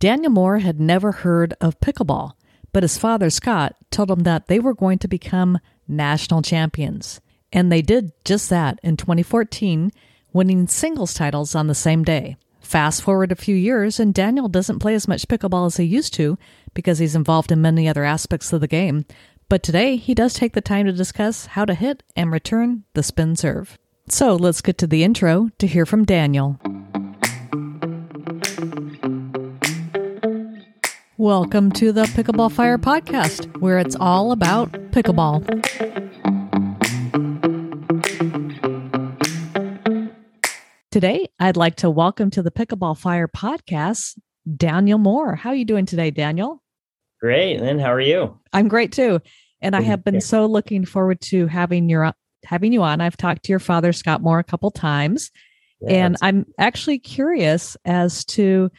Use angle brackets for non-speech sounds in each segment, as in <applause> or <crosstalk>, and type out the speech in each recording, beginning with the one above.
Daniel Moore had never heard of pickleball, but his father, Scott, told him that they were going to become national champions. And they did just that in 2014, winning singles titles on the same day. Fast forward a few years, and Daniel doesn't play as much pickleball as he used to because he's involved in many other aspects of the game. But today, he does take the time to discuss how to hit and return the spin serve. So let's get to the intro to hear from Daniel. Welcome to the Pickleball Fire podcast, where it's all about pickleball. Today, I'd like to welcome to the Pickleball Fire podcast Daniel Moore. How are you doing today, Daniel? Great. And how are you? I'm great too. And I have been so looking forward to having your having you on. I've talked to your father, Scott Moore, a couple times. Yeah, and I'm actually curious as to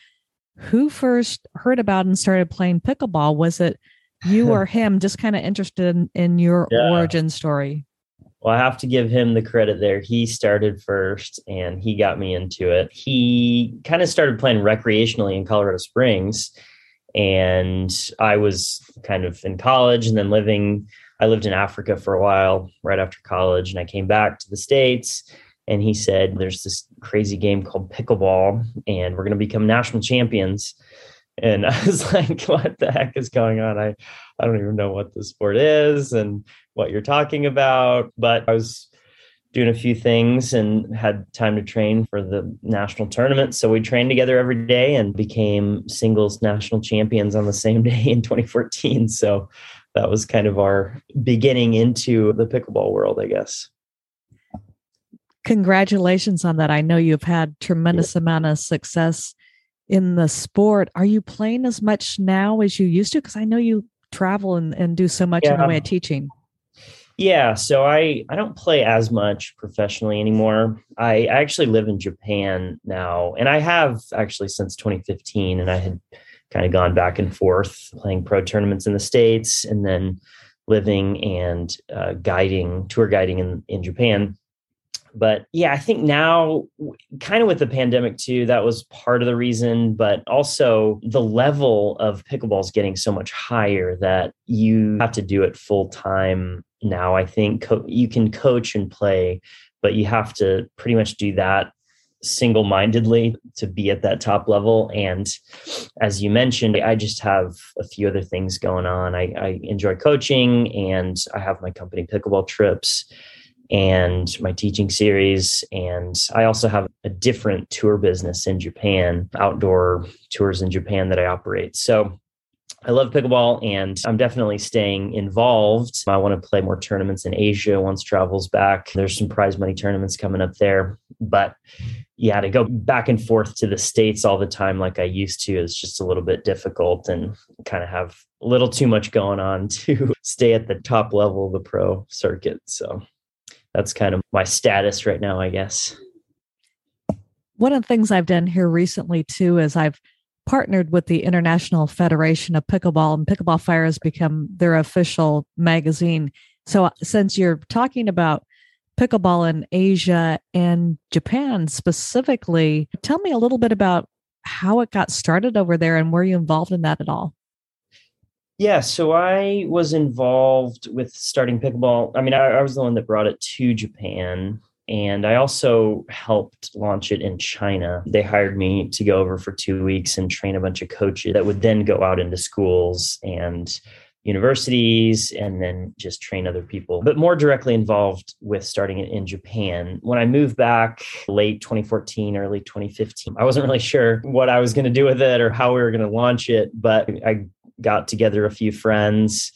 who first heard about and started playing pickleball? Was it you or <laughs> him? Just kind of interested in, in your yeah. origin story. Well, I have to give him the credit there. He started first and he got me into it. He kind of started playing recreationally in Colorado Springs. And I was kind of in college and then living, I lived in Africa for a while right after college. And I came back to the States and he said there's this crazy game called pickleball and we're going to become national champions. And <laughs> i was like what the heck is going on? I i don't even know what the sport is and what you're talking about. But i was doing a few things and had time to train for the national tournament. So we trained together every day and became singles national champions on the same <laughs> day in 2014 so that was kind of our beginning into the pickleball world i guess congratulations on that. I know you've had tremendous yeah. amount of success in the sport. Are you playing as much now as you used to? Because I know you travel and, and do so much yeah. in the way of teaching. Yeah, so I I don't play as much professionally anymore. I, I actually live in Japan now, and I have actually since 2015. And I had kind of gone back and forth playing pro tournaments in the states, and then living and uh, guiding tour guiding in in Japan but yeah, I think now, kind of with the pandemic too, that was part of the reason. But also, the level of pickleball is getting so much higher that you have to do it full time now. I think co- you can coach and play, but you have to pretty much do that single mindedly to be at that top level. And as you mentioned, I just have a few other things going on. I, I enjoy coaching and I have my company Pickleball Trips and my teaching series. And I also have a different tour business in Japan, outdoor tours in Japan that I operate. So I love pickleball and I'm definitely staying involved. I want to play more tournaments in Asia once travel's back. There's some prize money tournaments coming up there. But yeah, to go back and forth to the States all the time like I used to is just a little bit difficult and kind of have a little too much going on <laughs> to stay at the top level of the pro circuit. So that's kind of my status right now, I guess. One of the things I've done here recently too is I've partnered with the International Federation of Pickleball, and Pickleball Fire has become their official magazine. So, uh, since you're talking about pickleball in Asia and Japan specifically, tell me a little bit about how it got started over there and were you involved in that at all? Yeah, so I was involved with starting pickleball. I mean, I, I, was the one that brought it to Japan, and I also helped launch it in China. They hired me to go over for two weeks and train a bunch of coaches that would then go out into schools and universities and then just train other people, but more directly involved with starting it in Japan. When I moved back late 2014, early 2015, I wasn't really sure what I was going to do with it or how we were going to launch it, but I got together a few friends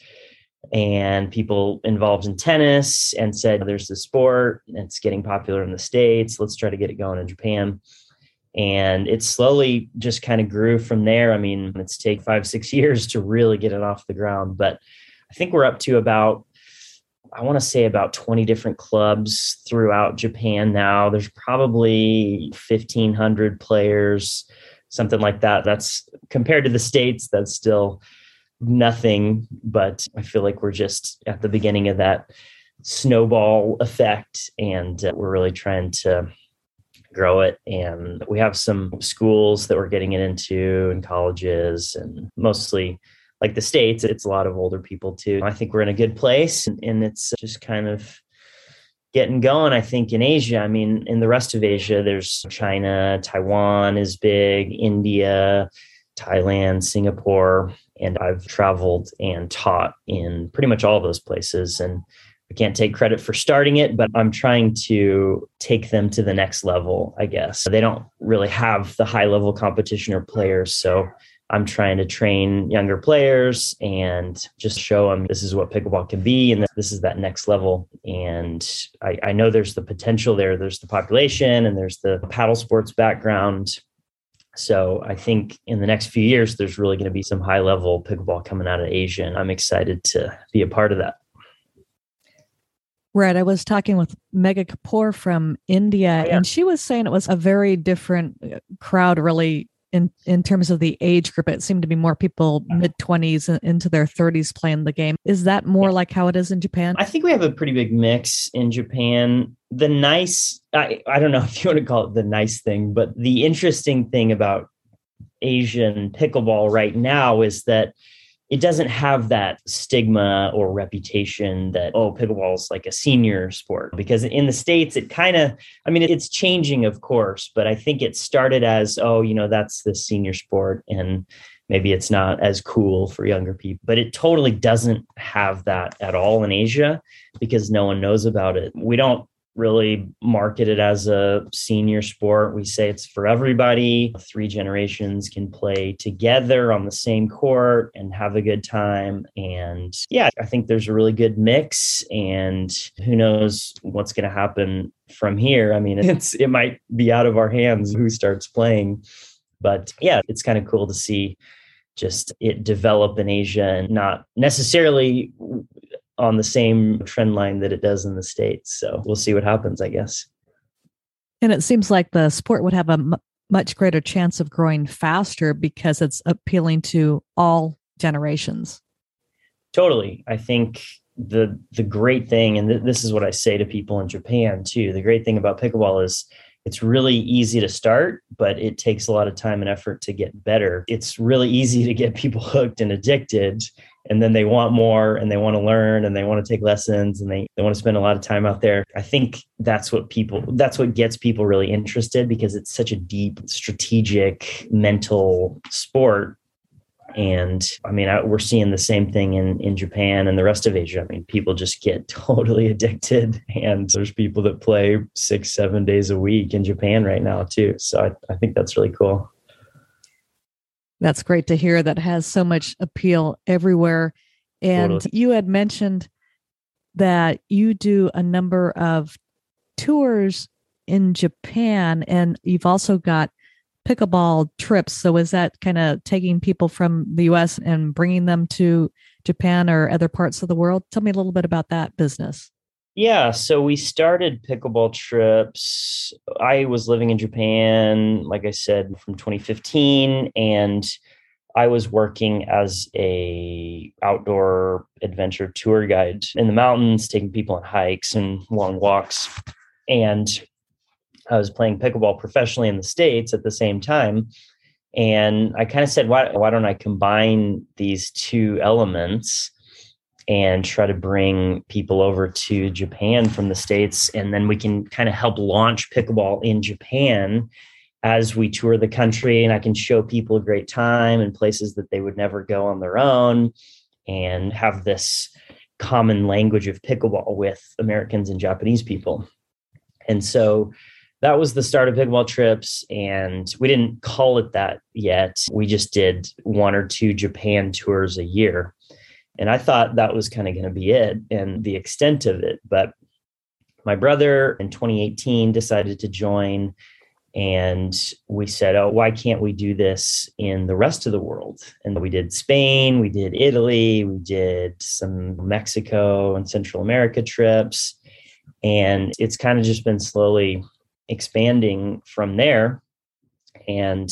and people involved in tennis and said there's this sport it's getting popular in the states let's try to get it going in japan. And it slowly just kind of grew from there. I mean it's take five six years to really get it off the ground but i think we're up to about i want to say about 20 different clubs throughout japan now. There's probably 1500 players something like that. That's compared to the States, that's still nothing. But I feel like we're just at the beginning of that snowball effect. And uh, we're really trying to grow it. And we have some schools that we're getting it into and colleges and mostly like the States, it's a lot of older people too. I think we're in a good place and, and it's just kind of getting going. I think in Asia, I mean, in the rest of Asia, there's China, Taiwan is big, India, Thailand, Singapore, and I've traveled and taught in pretty much all those places. And I can't take credit for starting it, but I'm trying to take them to the next level, I guess. They don't really have the high level competition or players. So I'm trying to train younger players and just show them this is what pickleball can be and this is that next level. And I, I know there's the potential there. There's the population and there's the paddle sports background. So I think in the next few years, there's really going to be some high level pickleball coming out of Asia. And I'm excited to be a part of that. Right. I was talking with Megha Kapoor from India, oh, yeah. and she was saying it was a very different uh, crowd, really, in, in terms of the age group. It seemed to be more people mid 20s into their 30s playing the game. Is that more yeah. like how it is in Japan? I think we have a pretty big mix in Japan. The nice, I, I don't know <laughs> if you want to call it the nice thing, but the interesting thing about Asian pickleball right now is that it doesn't have that stigma or reputation that oh pickleball is like a senior sport because in the states it kind of i mean it's changing of course but i think it started as oh you know that's the senior sport and maybe it's not as cool for younger people but it totally doesn't have that at all in asia because no one knows about it. We don't really market it as a senior sport. We say it's for everybody. Three generations can play together on the same court and have a good time. And yeah, I think there's a really good mix. And who knows what's going to happen from here? I mean, <laughs> it's it might be out of our hands who starts playing. But yeah, it's kind of cool to see just it develop in Asia and not necessarily on the same trend line that it does in the States. So we'll see what happens, I guess. And it seems like the sport would have a m- much greater chance of growing faster because it's appealing to all generations. Totally. I think the the great thing and th- this is what I say to people in Japan too. The great thing about pickleball is it's really easy to start, but it takes a lot of time and effort to get better. It's really easy to get people <laughs> hooked and addicted and then they want more and they want to learn and they want to take lessons and they, they want to spend a lot of time out there. I think that's what people that's what gets people really interested because it's such a deep strategic mental sport. And i mean I, we're seeing the same thing in in japan and the rest of asia. I mean people just get <laughs> totally addicted and there's people that play six seven days a week in japan right now too. So i, I think that's really cool that's great to hear. That has so much appeal everywhere. And totally. you had mentioned that you do a number of tours in Japan, and you've also got pickleball trips. So is that kind of taking people from the US and bringing them to Japan or other parts of the world? Tell me a little bit about that business. Yeah, so we started pickleball trips. I was living in Japan, like I said, from 2015, and I was working as a outdoor adventure tour guide in the mountains, taking people on hikes and long walks. And I was playing pickleball professionally in the States at the same time. And I kind of said, why, why don't I combine these two elements? And try to bring people over to Japan from the States. And then we can kind of help launch pickleball in Japan as we tour the country. And I can show people a great time and places that they would never go on their own and have this common language of pickleball with Americans and Japanese people. And so that was the start of pickleball trips and we didn't call it that yet we just did one or two japan tours a year and I thought that was kind of going to be it and the extent of it. But my brother in 2018 decided to join. And we said, oh, why can't we do this in the rest of the world? And we did Spain, we did Italy, we did some Mexico and Central America trips. And it's kind of just been slowly expanding from there. And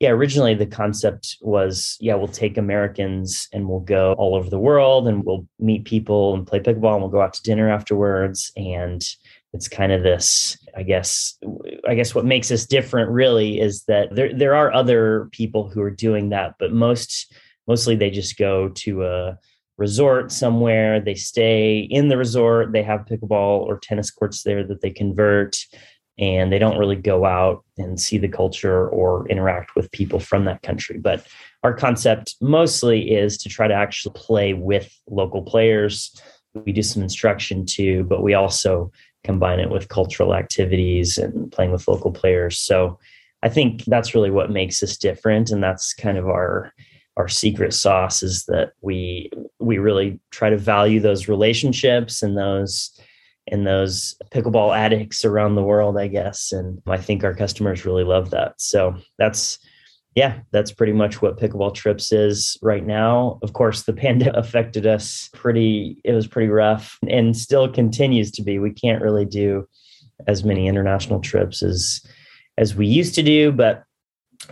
yeah, originally the concept was, yeah, we'll take Americans and we'll go all over the world and we'll meet people and play pickleball and we'll go out to dinner afterwards. And it's kind of this i guess i guess what makes us different really is that there there are other people who are doing that but most mostly they just go to a resort somewhere. They stay in the resort. They have pickleball or tennis courts there that they convert and they don't really go out and see the culture or interact with people from that country. But our concept mostly is to try to actually play with local players. We do some instruction too but we also combine it with cultural activities and playing with local players. So i think that's really what makes us different and that's kind of our our secret sauce is that we we really try to value those relationships and those and those pickleball addicts around the world i guess. And i think our customers really love that. So that's yeah that's pretty much what pickleball trips is right now. Of course the <laughs> pandemic affected us pretty it was pretty rough and still continues to be. We can't really do as many international trips as as we used to do but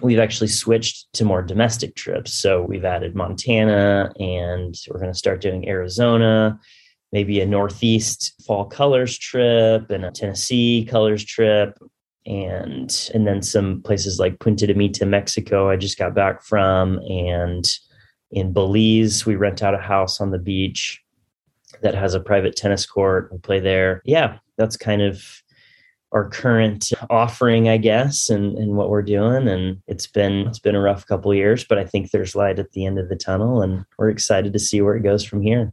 we've actually switched to more domestic trips. So we've added Montana and we're going to start doing Arizona, maybe a Northeast fall colors trip and a Tennessee colors trip. And and then some places like Punta de Mita, Mexico, I just got back from. And in Belize, we rent out a house on the beach that has a private tennis court. We play there. Yeah, that's kind of our current offering, I guess, and, and what we're doing. And it's been it's been a rough couple years, but I think there's light at the end of the tunnel, and we're excited to see where it goes from here.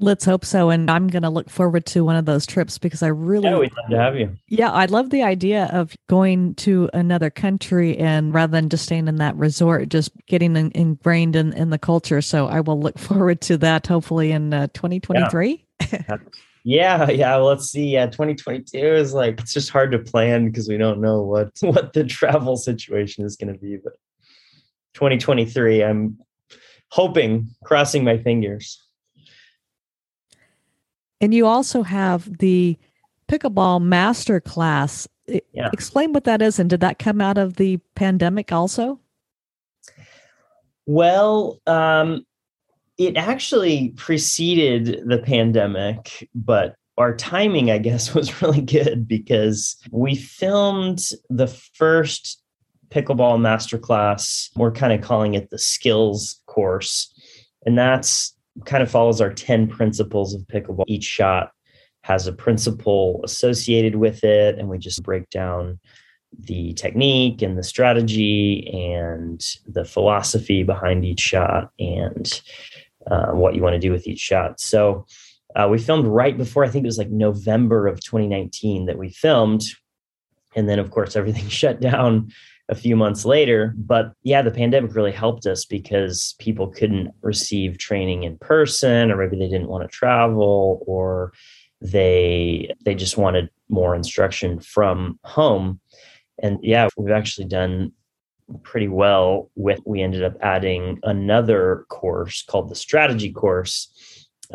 Let's hope so. And I'm going to look forward to one of those trips because I really. Yeah, we'd love to have you. Yeah, I love the idea of going to another country and rather than just staying in that resort, just getting in, ingrained in, in the culture. So I will look <laughs> forward to that hopefully in uh, 2023. <laughs> Yeah. Yeah, yeah. Well, let's see. Yeah, 2022 is like it's just hard to plan because we don't know what <laughs> what the travel situation is going to be. But 2023, I'm hoping, crossing my fingers. And you also have the pickleball master class. Yeah. Explain what that is, and did that come out of the pandemic also? Well, um, it actually preceded the pandemic, but our timing, I guess, <laughs> was really good because we filmed the first pickleball masterclass. We're kind of calling it the skills course. And that's kind of follows our 10 principles of pickleball. Each shot has a principle associated with it. And we just break down the technique and the strategy and the philosophy behind each shot. And uh, what you want to do with each shot. So uh, we filmed right before, I think it was like November of 2019 that we filmed. And then, of course, everything <laughs> shut down a few months later. But yeah, the pandemic really helped us because people couldn't receive training in person, or maybe they didn't want to travel, or they they just wanted more instruction from home. And yeah, we've actually done pretty well with we ended up adding another course called the strategy course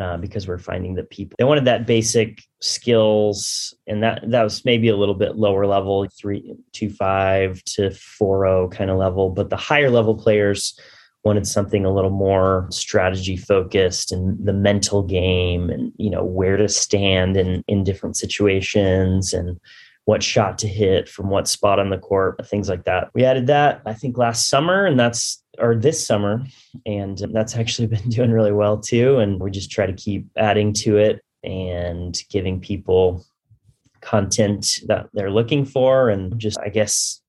uh, because we're finding that people they wanted that basic skills and that that was maybe a little bit lower level three two five to four oh kind of level but the higher level players wanted something a little more strategy focused and the mental game and you know where to stand in in different situations and what shot to hit from what spot on the court, things like that. We added that, I think, last summer, and that's or this summer, and that's actually <laughs> been doing really well too. And we just try to keep adding to it and giving people content that they're looking for, and just, I guess,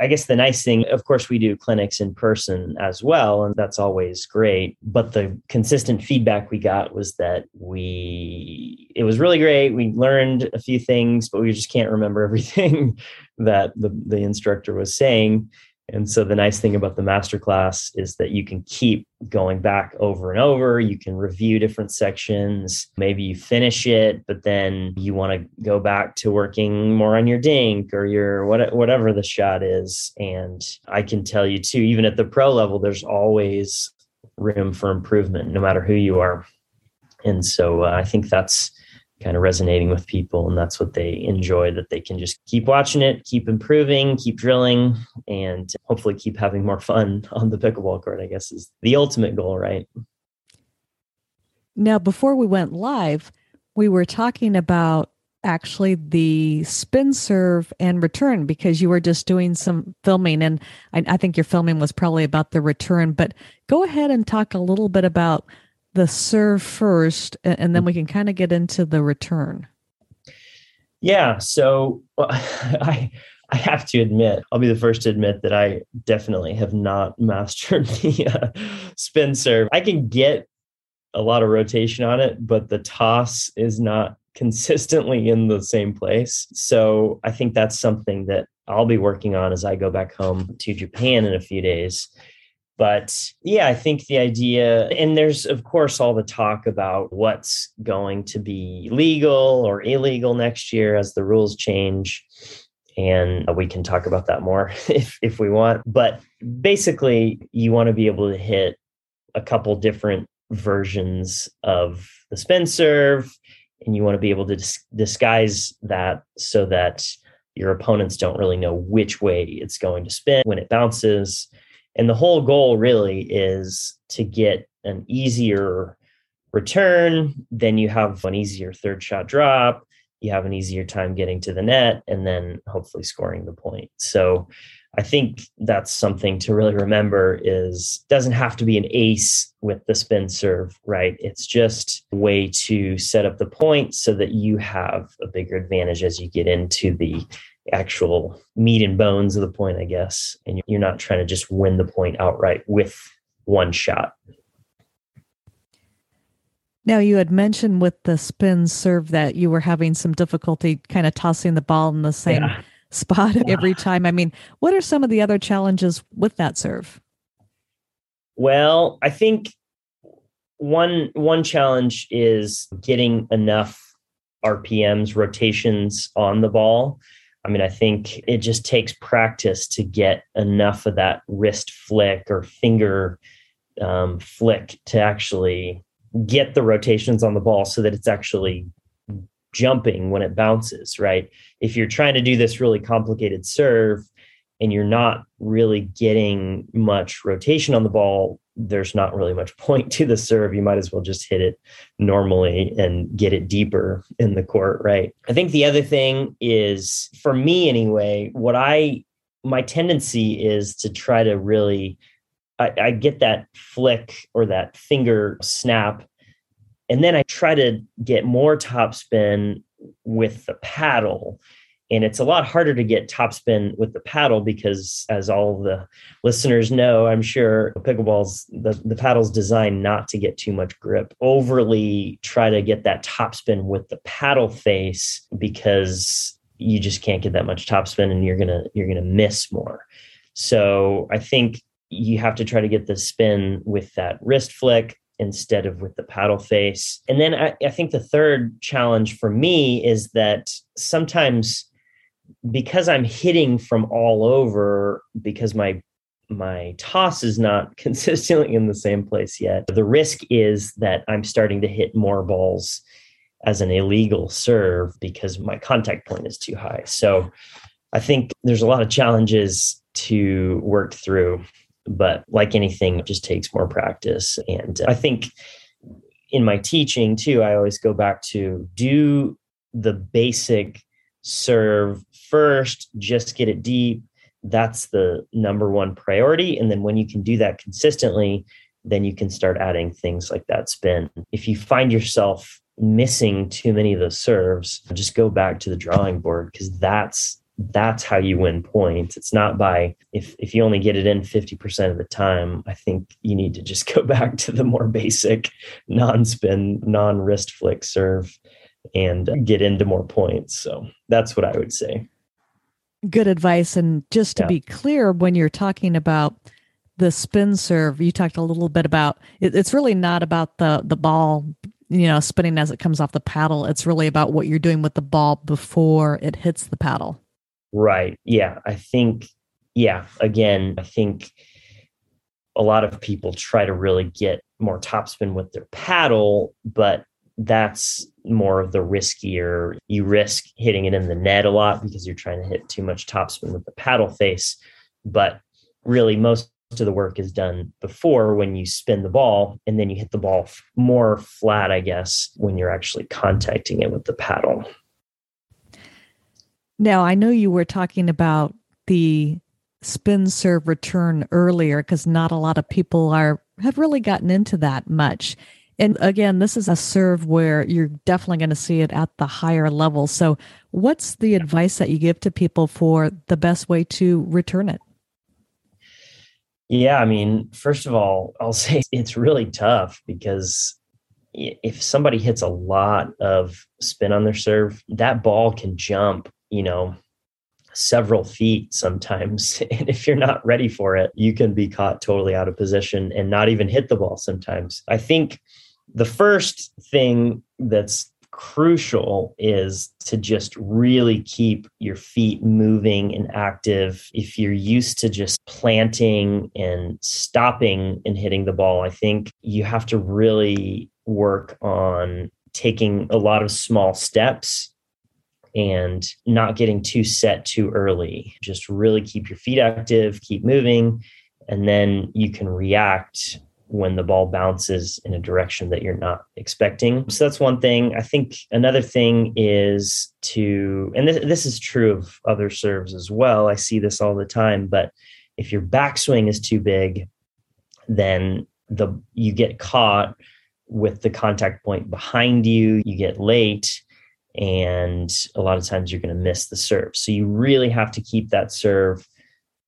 I guess the nice thing, of course, we do clinics in person as well, and that's always great. But the consistent feedback we got was that we, it was really great. We learned a few things, but we just can't remember <laughs> everything that the, the instructor was saying. And so the nice thing about the masterclass is that you can keep going back over and over. You can review different sections. Maybe you finish it, but then you want to go back to working more on your dink or your what, whatever the shot is. And I can tell you too, even at the pro level, there's always room for improvement, no matter who you are. And so uh, I think that's kind of resonating with people and that's what they enjoy that they can just keep watching it keep improving keep drilling and hopefully keep having more fun <laughs> on the pickleball court i guess is the ultimate goal right? Now before we went live we were talking about actually the spin serve and return because you were just doing some filming and I, I, think your filming was probably about the return but go ahead and talk a little bit about the serve first and, then we can kind of get into the return yeah so well, <laughs> i i have to admit i'll be the first to admit that i definitely have not <laughs> mastered the uh, spin serve i can get a lot of rotation on it but the toss is not <laughs> consistently in the same place. So I think that's something that I'll be working on as I go back home to Japan in a few days. But yeah, I think the idea, and there's of course all the talk about what's going to be legal or illegal next year as the rules change. And we can talk about that more <laughs> if, if we want. But basically, you want to be able to hit a couple different versions of the spin serve and you want to be able to dis- disguise that so that your opponents don't really know which way it's going to spin when it bounces and the whole goal really is to get an easier return. Then you have an easier third shot drop. You have an easier time getting to the net and then hopefully scoring the point. So I think that's something to really remember is doesn't have to be an ace with the spin serve, right? It's just a way to set up the point so that you have a bigger advantage as you get into the actual meat and bones of the point, I guess. And you're not trying to just win the point outright with one shot. Now, you had mentioned with the spin serve that you were having some difficulty kind of tossing the ball in the same yeah spot <laughs> every <sighs> time. I mean, what are some of the other challenges with that serve? Well, I think one one challenge is getting enough RPMs rotations on the ball. I mean, I think it just takes practice to get enough of that wrist flick or finger um, flick to actually get the rotations on the ball so that it's actually jumping when it bounces, right? If you're trying to do this really complicated serve and you're not really getting much rotation on the ball, there's not really much <laughs> point to the serve. You might as well just hit it normally and get it deeper in the court, right? I think the other thing is, for me anyway, what I, my tendency is to try to really, I, I get that flick or that finger snap and then I try to get more topspin with the paddle. And it's a lot harder to get topspin with the paddle because, as all the listeners know, I'm sure pickleball's the, the paddle's designed not to get too much grip. Overly try to get that topspin with the paddle face because you just can't get that much topspin and you're gonna you're gonna miss more. So I think you have to try to get the spin with that wrist flick instead of with the paddle face. And then I, I, think the third challenge for me is that sometimes because I'm hitting from all over, because my my toss is not <laughs> consistently in the same place yet. The risk is that I'm starting to hit more balls as an illegal serve because my contact point is too high. So I think there's a lot of challenges to work through but like anything, it just takes more practice. And I think in my teaching too, I always go back to do the basic serve first, just get it deep. That's the number one priority. And then when you can do that consistently, then you can start adding things like that spin. If you find yourself missing too many of those serves, just go back to the drawing board because that's that's how you win points. It's not by if if you only get it in 50% of the time, I think you need to just <laughs> go back to the more basic non-spin, non-wrist flick serve and get into more points. So that's what I would say. Good advice. And just to yeah. be clear, when you're talking about the spin serve, you talked a little bit about it, it's really not about the the ball you know spinning as it comes off the paddle it's really about what you're doing with the ball before it hits the paddle Right. Yeah. I think, yeah, again, I think a lot of people try to really get more topspin with their paddle, but that's more of the riskier. You risk hitting it in the net a lot because you're trying to hit too much topspin with the paddle face. But really, most of the work is done before when you spin the ball and then you hit the ball more flat, I guess, when you're actually contacting it with the paddle. Now, I know you were talking about the spin serve return earlier because not a lot of people are have really gotten into that much. And again, this is a serve where you're definitely going to see it at the higher level. So, what's the advice that you give to people for the best way to return it? Yeah, I mean, first of all, I'll <laughs> say it's really tough because if somebody hits a lot of spin on their serve, that ball can jump, you know, several feet sometimes. <laughs> And if you're not ready for it, you can be caught totally out of position and not even hit the ball sometimes. I think the first thing that's crucial is to just really keep your feet moving and active. If you're used to just planting and stopping and hitting the ball, I think you have to really work on taking a lot of small steps and not getting too set too early. Just really keep your feet active, keep moving, and then you can react when the ball bounces in a direction that you're not expecting. So that's one thing. I think another thing is to, and this, this is true of other serves as well. I see this all the time, but if your backswing is too big, then the you get caught with the contact point behind you, you get late, and a lot of times you're going to miss the serve. So you really have to keep that serve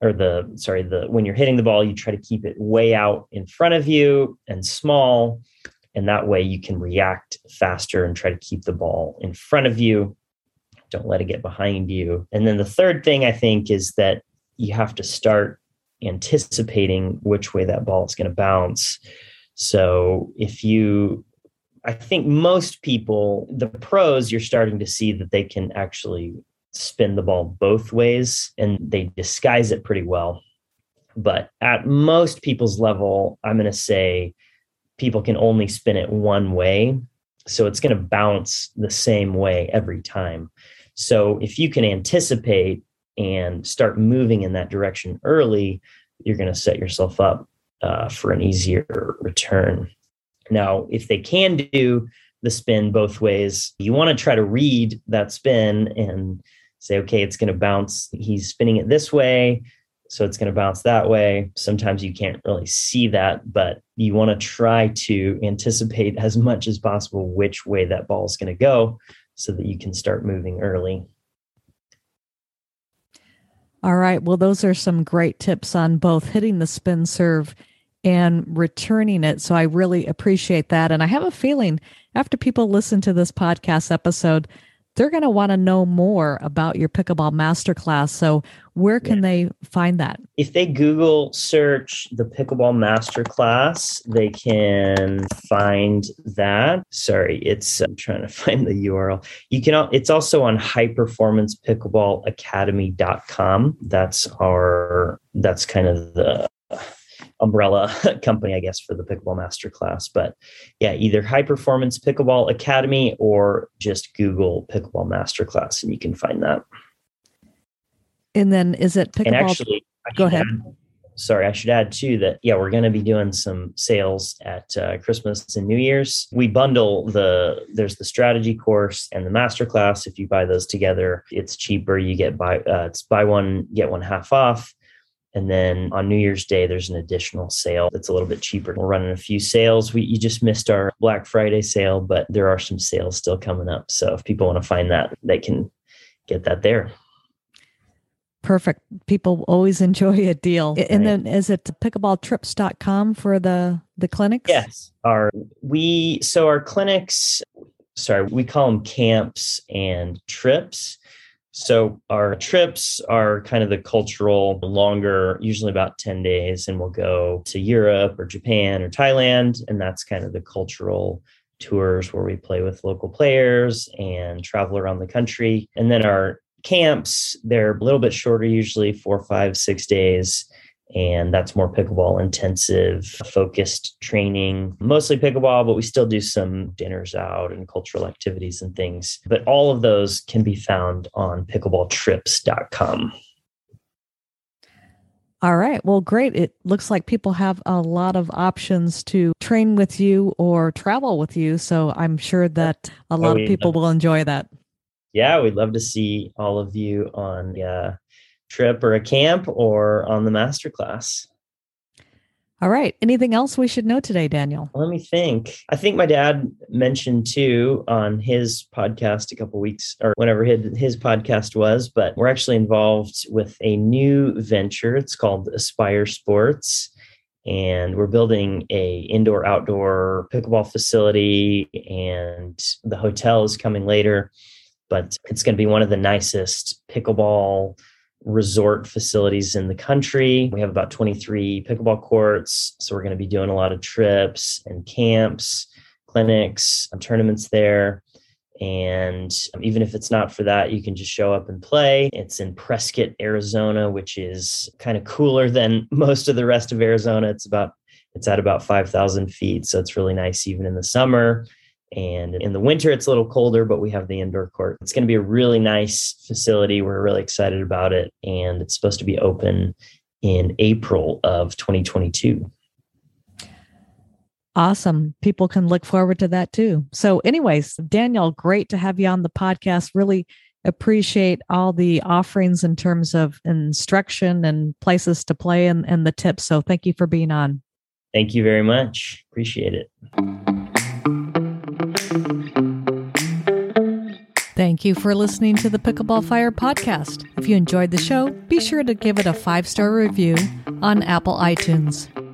or the sorry the when you're hitting the ball you try to keep it way out in front of you and small and that way you can react faster and try to keep the ball in front of you. Don't let it get behind you. And then the third thing i think is that you have to start anticipating which way that ball is going to bounce. So if you i think most people the pros you're starting to see that they can actually spin the ball both ways and they disguise it pretty well. But at most people's level, I'm going to say people can only spin it one way. So it's going to bounce the same way every time. So if you can anticipate and start moving in that direction early, you're going to set yourself up uh, for an easier return. Now, if they can do the spin both ways, you want to try to read that spin and say, okay, it's going to bounce. He's spinning it this way. So it's going to bounce that way. Sometimes you can't really see that, but you want to try to anticipate as much as possible which way that ball is going to go so that you can start moving early. All right. Well, those are some great tips on both hitting the spin serve and returning it. So I really appreciate that. And I have a feeling after people listen to this podcast episode, they're going to want to know more about your pickleball masterclass. So, where can yeah. they find that? If they Google search the pickleball masterclass, they can find that. Sorry, it's I'm trying to <laughs> find the URL. You can. It's also on highperformancepickleballacademy.com. That's our. That's kind of the umbrella <laughs> company, I guess, for the Pickleball Masterclass. But yeah, either High Performance Pickleball Academy or just Google Pickleball Masterclass, and you can find that. And then is it pickleball? And actually, go ahead. Add, sorry, I should add too that yeah, we're going to be doing some sales at uh, Christmas and New Year's. We bundle the there's the strategy course and the masterclass. If you buy those together, it's cheaper. You get buy uh, it's buy one get one half off. And then on New Year's Day, there's an additional sale that's a little bit cheaper. We're running a few sales. We you just missed our Black Friday sale, but there are some sales still coming up. So if people want to find that, they can get that there. Perfect. People always <laughs> enjoy a deal. Right. And then is it pickleballtrips.com for the the clinics? Yes. Our we so our clinics sorry, we call them camps and trips so our trips are kind of the cultural, longer, usually about 10 days, and we'll go to Europe or Japan or Thailand. And that's kind of the cultural tours where we play with local players and travel around the country. And then our camps, they're a little bit shorter, usually four, five, six days and that's more pickleball intensive focused training mostly pickleball but we still do some dinners out and cultural activities and things but all of those can be found on pickleballtrips.com All right. Well, great. It looks like people have a lot of options to train with you or travel with you. So I'm sure that a oh, lot oh, of people will enjoy that. Yeah, we'd love to see all of you on a trip or a camp or on the masterclass. All right. Anything else we should know today, Daniel? Let me think. I think my dad mentioned too on his podcast a couple weeks or whenever his, his podcast was, but we're actually involved with a new venture. It's called Aspire Sports. And we're building a indoor outdoor pickleball facility and the hotel is coming later, but it's going to be one of the nicest pickleball resort facilities in the country. We have about 23 pickleball courts. So we're going to be doing a lot of trips and camps, clinics, and tournaments there. And um, even if it's not for that, you can just show up and play. It's in Prescott, Arizona, which is kind of cooler than <laughs> most of the rest of Arizona. It's about it's at about 5,000 feet. So it's really nice even in the summer. And in the winter, it's a little colder, but we have the indoor court. It's going to be a really nice facility. We're really excited about it. And it's supposed to be open in April of 2022. Awesome. People can look forward to that too. So, anyways, Daniel, great to have you on the podcast. Really appreciate all the offerings in terms of instruction and places to play and, and the tips. So, thank you for being on. Thank you very much. Appreciate it. Thank you for listening to the Pickleball Fire podcast. If you enjoyed the show, be sure to give it a five star review on Apple iTunes.